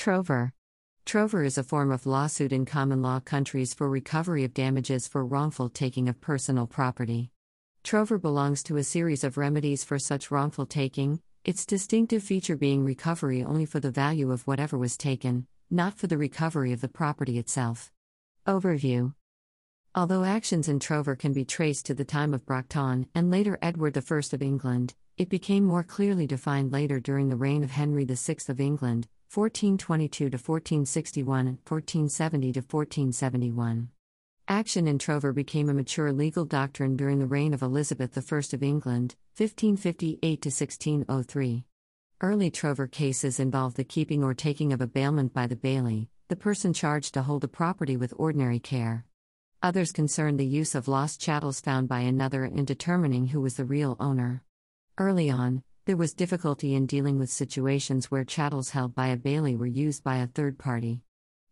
Trover. Trover is a form of lawsuit in common law countries for recovery of damages for wrongful taking of personal property. Trover belongs to a series of remedies for such wrongful taking, its distinctive feature being recovery only for the value of whatever was taken, not for the recovery of the property itself. Overview Although actions in Trover can be traced to the time of Bracton and later Edward I of England, it became more clearly defined later during the reign of Henry VI of England, 1422 to 1461 and 1470 to 1471. Action in trover became a mature legal doctrine during the reign of Elizabeth I of England, 1558 to 1603. Early trover cases involved the keeping or taking of a bailment by the bailee, the person charged to hold a property with ordinary care. Others concerned the use of lost chattels found by another in determining who was the real owner. Early on, there was difficulty in dealing with situations where chattels held by a bailee were used by a third party.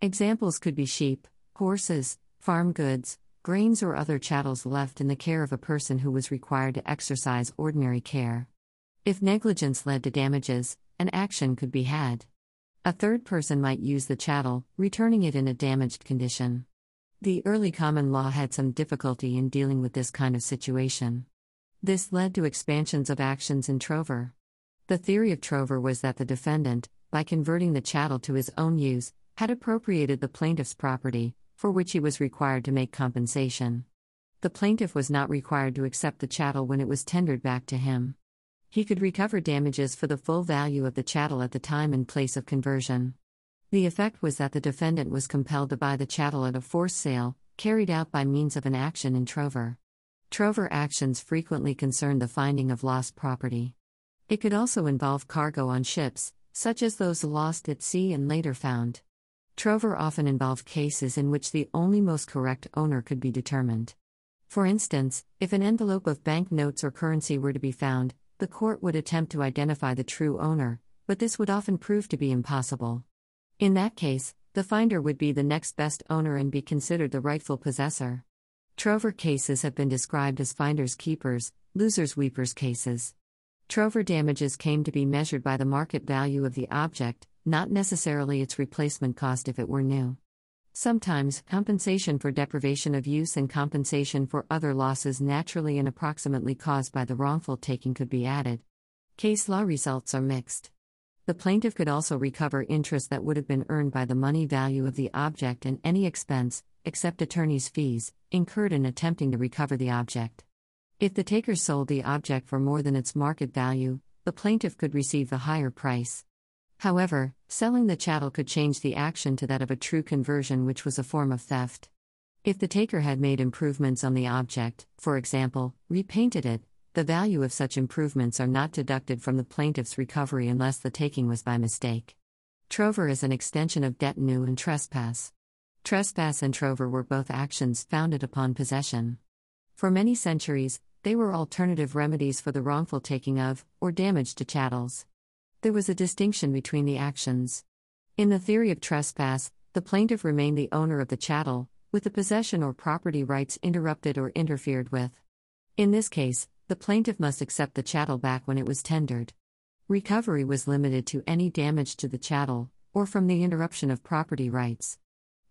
Examples could be sheep, horses, farm goods, grains, or other chattels left in the care of a person who was required to exercise ordinary care. If negligence led to damages, an action could be had. A third person might use the chattel, returning it in a damaged condition. The early common law had some difficulty in dealing with this kind of situation. This led to expansions of actions in Trover. The theory of Trover was that the defendant, by converting the chattel to his own use, had appropriated the plaintiff's property, for which he was required to make compensation. The plaintiff was not required to accept the chattel when it was tendered back to him. He could recover damages for the full value of the chattel at the time and place of conversion. The effect was that the defendant was compelled to buy the chattel at a forced sale, carried out by means of an action in Trover. Trover actions frequently concern the finding of lost property. It could also involve cargo on ships, such as those lost at sea and later found. Trover often involved cases in which the only most correct owner could be determined. For instance, if an envelope of bank notes or currency were to be found, the court would attempt to identify the true owner, but this would often prove to be impossible. In that case, the finder would be the next best owner and be considered the rightful possessor. Trover cases have been described as finders keepers, losers weepers cases. Trover damages came to be measured by the market value of the object, not necessarily its replacement cost if it were new. Sometimes, compensation for deprivation of use and compensation for other losses naturally and approximately caused by the wrongful taking could be added. Case law results are mixed. The plaintiff could also recover interest that would have been earned by the money value of the object and any expense, except attorney's fees, incurred in attempting to recover the object. If the taker sold the object for more than its market value, the plaintiff could receive the higher price. However, selling the chattel could change the action to that of a true conversion, which was a form of theft. If the taker had made improvements on the object, for example, repainted it, the value of such improvements are not deducted from the plaintiff's recovery unless the taking was by mistake. Trover is an extension of detinue and trespass. Trespass and trover were both actions founded upon possession. For many centuries, they were alternative remedies for the wrongful taking of, or damage to chattels. There was a distinction between the actions. In the theory of trespass, the plaintiff remained the owner of the chattel, with the possession or property rights interrupted or interfered with. In this case, the plaintiff must accept the chattel back when it was tendered. Recovery was limited to any damage to the chattel, or from the interruption of property rights.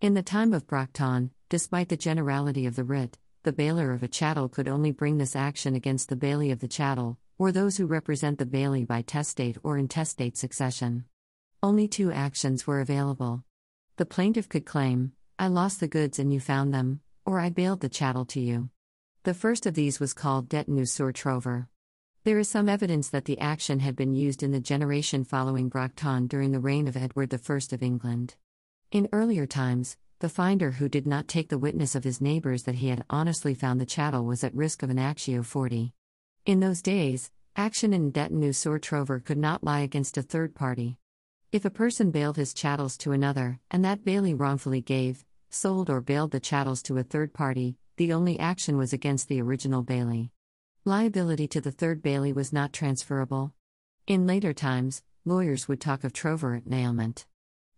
In the time of Bracton, despite the generality of the writ, the bailor of a chattel could only bring this action against the bailee of the chattel, or those who represent the bailee by testate or intestate succession. Only two actions were available. The plaintiff could claim, I lost the goods and you found them, or I bailed the chattel to you. The first of these was called detinue sur trover. There is some evidence that the action had been used in the generation following Bracton during the reign of Edward I of England. In earlier times, the finder who did not take the witness of his neighbors that he had honestly found the chattel was at risk of an actio furti. In those days, action in detinue sur trover could not lie against a third party. If a person bailed his chattels to another, and that bailee wrongfully gave, sold, or bailed the chattels to a third party, the only action was against the original bailee. Liability to the third bailee was not transferable. In later times, lawyers would talk of trover and bailment.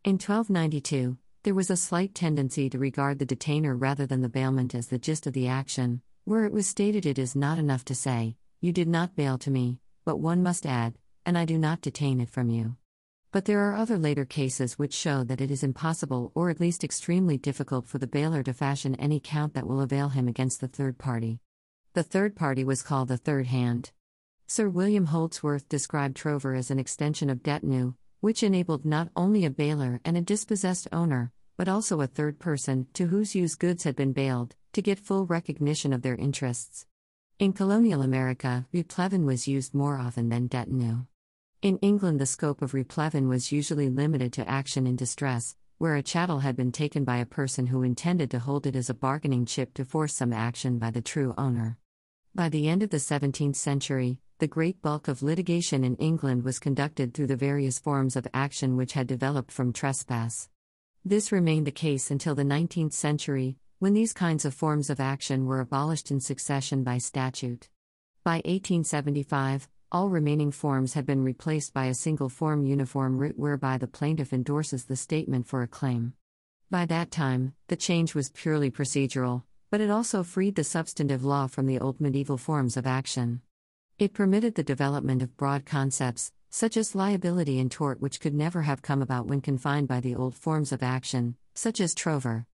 In 1292, there was a slight tendency to regard the detainer rather than the bailment as the gist of the action, where it was stated it is not enough to say, You did not bail to me, but one must add, and I do not detain it from you. But there are other later cases which show that it is impossible or at least extremely difficult for the bailor to fashion any count that will avail him against the third party. The third party was called the third hand. Sir William Holdsworth described trover as an extension of detinue, which enabled not only a bailor and a dispossessed owner, but also a third person, to whose use goods had been bailed, to get full recognition of their interests. In colonial America, replevin was used more often than detinue. In England, the scope of replevin was usually limited to action in distress, where a chattel had been taken by a person who intended to hold it as a bargaining chip to force some action by the true owner. By the end of the 17th century, the great bulk of litigation in England was conducted through the various forms of action which had developed from trespass. This remained the case until the 19th century, when these kinds of forms of action were abolished in succession by statute. By 1875, all remaining forms had been replaced by a single form uniform writ whereby the plaintiff endorses the statement for a claim. By that time, the change was purely procedural, but it also freed the substantive law from the old medieval forms of action. It permitted the development of broad concepts, such as liability and tort, which could never have come about when confined by the old forms of action, such as trover.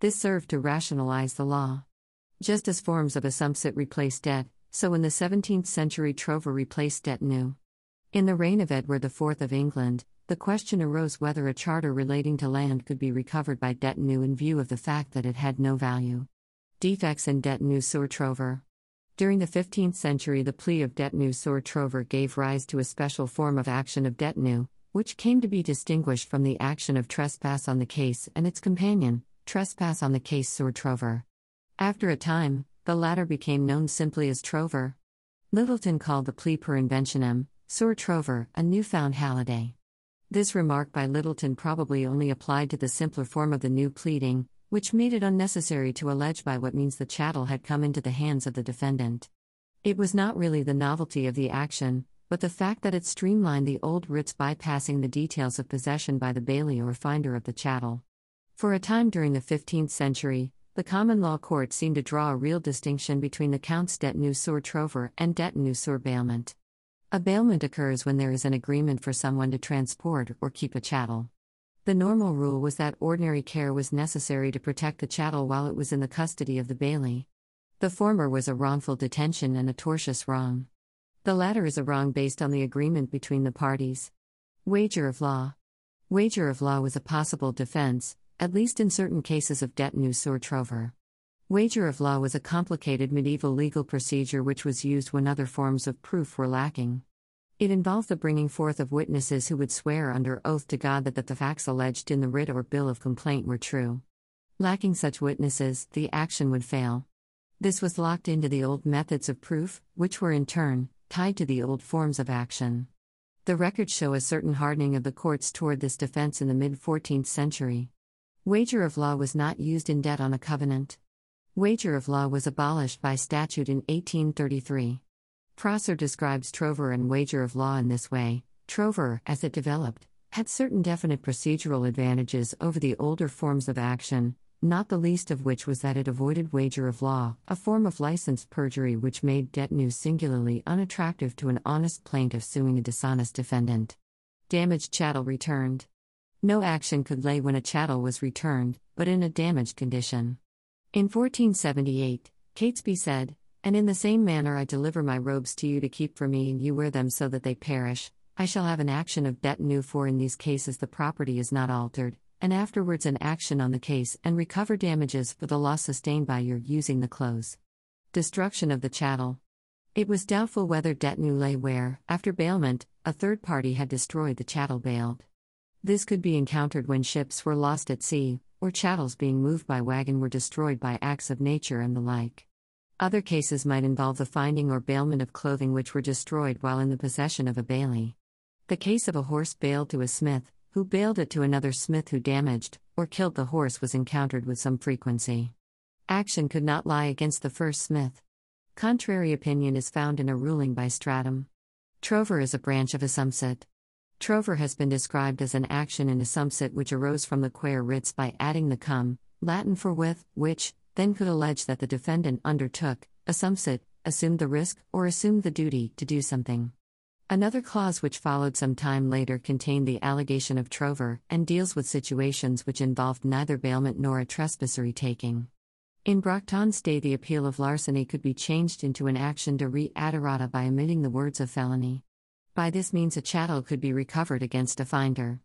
This served to rationalize the law. Just as forms of assumpsit replaced debt, so in the 17th century trover replaced detinue. In the reign of Edward IV of England, the question arose whether a charter relating to land could be recovered by detinue in view of the fact that it had no value. Defects in detinue sur trover. During the 15th century, the plea of detinue sur trover gave rise to a special form of action of detinue, which came to be distinguished from the action of trespass on the case and its companion, trespass on the case sur trover. After a time, the latter became known simply as Trover. Littleton called the plea per inventionem, sur Trover, a newfound holiday. This remark by Littleton probably only applied to the simpler form of the new pleading, which made it unnecessary to allege by what means the chattel had come into the hands of the defendant. It was not really the novelty of the action, but the fact that it streamlined the old writs bypassing the details of possession by the bailee or finder of the chattel. For a time during the 15th century, the common law court seemed to draw a real distinction between the counts detinue sur trover and detinue sur bailment. A bailment occurs when there is an agreement for someone to transport or keep a chattel. The normal rule was that ordinary care was necessary to protect the chattel while it was in the custody of the bailee. The former was a wrongful detention and a tortious wrong. The latter is a wrong based on the agreement between the parties. Wager of law. Wager of law was a possible defense, at least in certain cases of detinue sur trover. Wager of law was a complicated medieval legal procedure which was used when other forms of proof were lacking. It involved the bringing forth of witnesses who would swear under oath to God that, that the facts alleged in the writ or bill of complaint were true. Lacking such witnesses, the action would fail. This was locked into the old methods of proof, which were in turn tied to the old forms of action. The records show a certain hardening of the courts toward this defense in the mid 14th century. Wager of law was not used in debt on a covenant. Wager of law was abolished by statute in 1833. Prosser describes trover and wager of law in this way trover, as it developed, had certain definite procedural advantages over the older forms of action, not the least of which was that it avoided wager of law, a form of licensed perjury which made detinue singularly unattractive to an honest plaintiff suing a dishonest defendant. Damaged chattel returned. No action could lay when a chattel was returned, but in a damaged condition. In 1478, Catesby said, And in the same manner I deliver my robes to you to keep for me, and you wear them so that they perish. I shall have an action of detinue, for in these cases the property is not altered, and afterwards an action on the case and recover damages for the loss sustained by your using the clothes. Destruction of the chattel. It was doubtful whether detinue lay where, after bailment, a third party had destroyed the chattel bailed. This could be encountered when ships were lost at sea, or chattels being moved by wagon were destroyed by acts of nature and the like. Other cases might involve the finding or bailment of clothing which were destroyed while in the possession of a bailee. The case of a horse bailed to a smith, who bailed it to another smith who damaged or killed the horse was encountered with some frequency. Action could not lie against the first smith. Contrary opinion is found in a ruling by Stratum. Trover is a branch of Assumpsit. Trover has been described as an action in assumpsit which arose from the quare writs by adding the cum, Latin for with, which, then could allege that the defendant undertook, assumpsit, assumed the risk, or assumed the duty to do something. Another clause which followed some time later contained the allegation of trover and deals with situations which involved neither bailment nor a trespassory taking. In Bracton's day, the appeal of larceny could be changed into an action de re adirata by omitting the words of felony. By this means, a chattel could be recovered against a finder.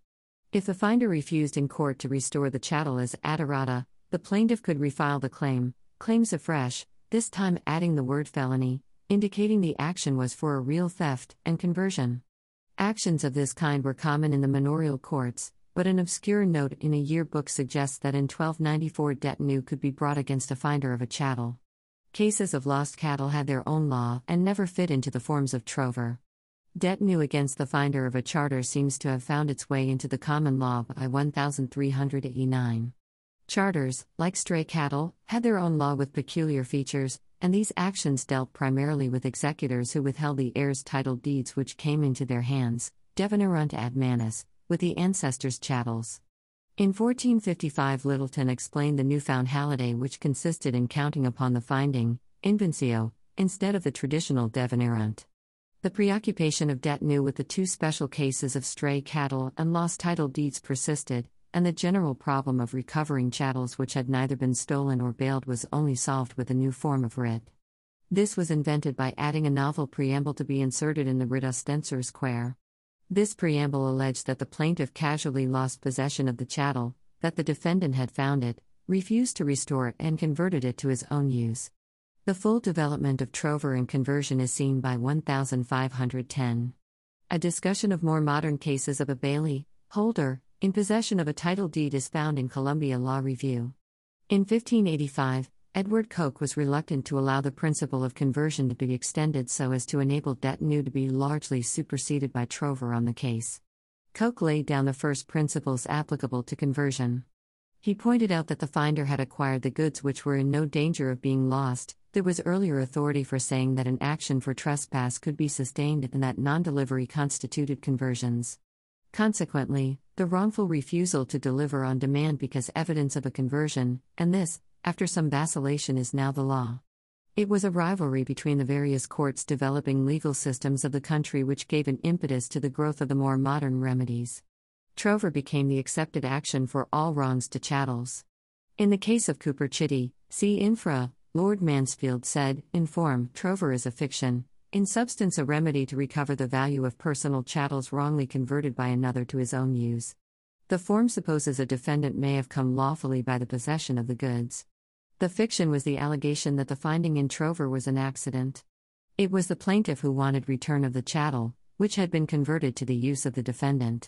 If the finder refused in court to restore the chattel as adirata, the plaintiff could refile the claim, claims afresh, this time adding the word felony, indicating the action was for a real theft and conversion. Actions of this kind were common in the manorial courts, but an obscure note in a yearbook suggests that in 1294 detinue could be brought against a finder of a chattel. Cases of lost cattle had their own law and never fit into the forms of trover. The detinue against the finder of a charter seems to have found its way into the common law by 1389. Charters, like stray cattle, had their own law with peculiar features, and these actions dealt primarily with executors who withheld the heirs' title deeds which came into their hands, devenerunt ad manus, with the ancestors' chattels. In 1455, Littleton explained the newfound holiday, which consisted in counting upon the finding, invencio, instead of the traditional devenerunt. The preoccupation of detinue with the two special cases of stray cattle and lost title deeds persisted, and the general problem of recovering chattels which had neither been stolen or bailed was only solved with a new form of writ. This was invented by adding a novel preamble to be inserted in the writ ostensor quaere. This preamble alleged that the plaintiff casually lost possession of the chattel, that the defendant had found it, refused to restore it, and converted it to his own use. The full development of trover and conversion is seen by 1510. A discussion of more modern cases of a bailee, holder, in possession of a title deed is found in Columbia Law Review. In 1585, Edward Coke was reluctant to allow the principle of conversion to be extended so as to enable detinue to be largely superseded by trover on the case. Coke laid down the first principles applicable to conversion. He pointed out that the finder had acquired the goods which were in no danger of being lost. There was earlier authority for saying that an action for trespass could be sustained and that non delivery constituted conversions. Consequently, the wrongful refusal to deliver on demand because evidence of a conversion, and this, after some vacillation, is now the law. It was a rivalry between the various courts developing legal systems of the country which gave an impetus to the growth of the more modern remedies. Trover became the accepted action for all wrongs to chattels. In the case of Cooper Chitty, see infra, Lord Mansfield said, in form, Trover is a fiction, in substance, a remedy to recover the value of personal chattels wrongly converted by another to his own use. The form supposes a defendant may have come lawfully by the possession of the goods. The fiction was the allegation that the finding in Trover was an accident. It was the plaintiff who wanted return of the chattel, which had been converted to the use of the defendant.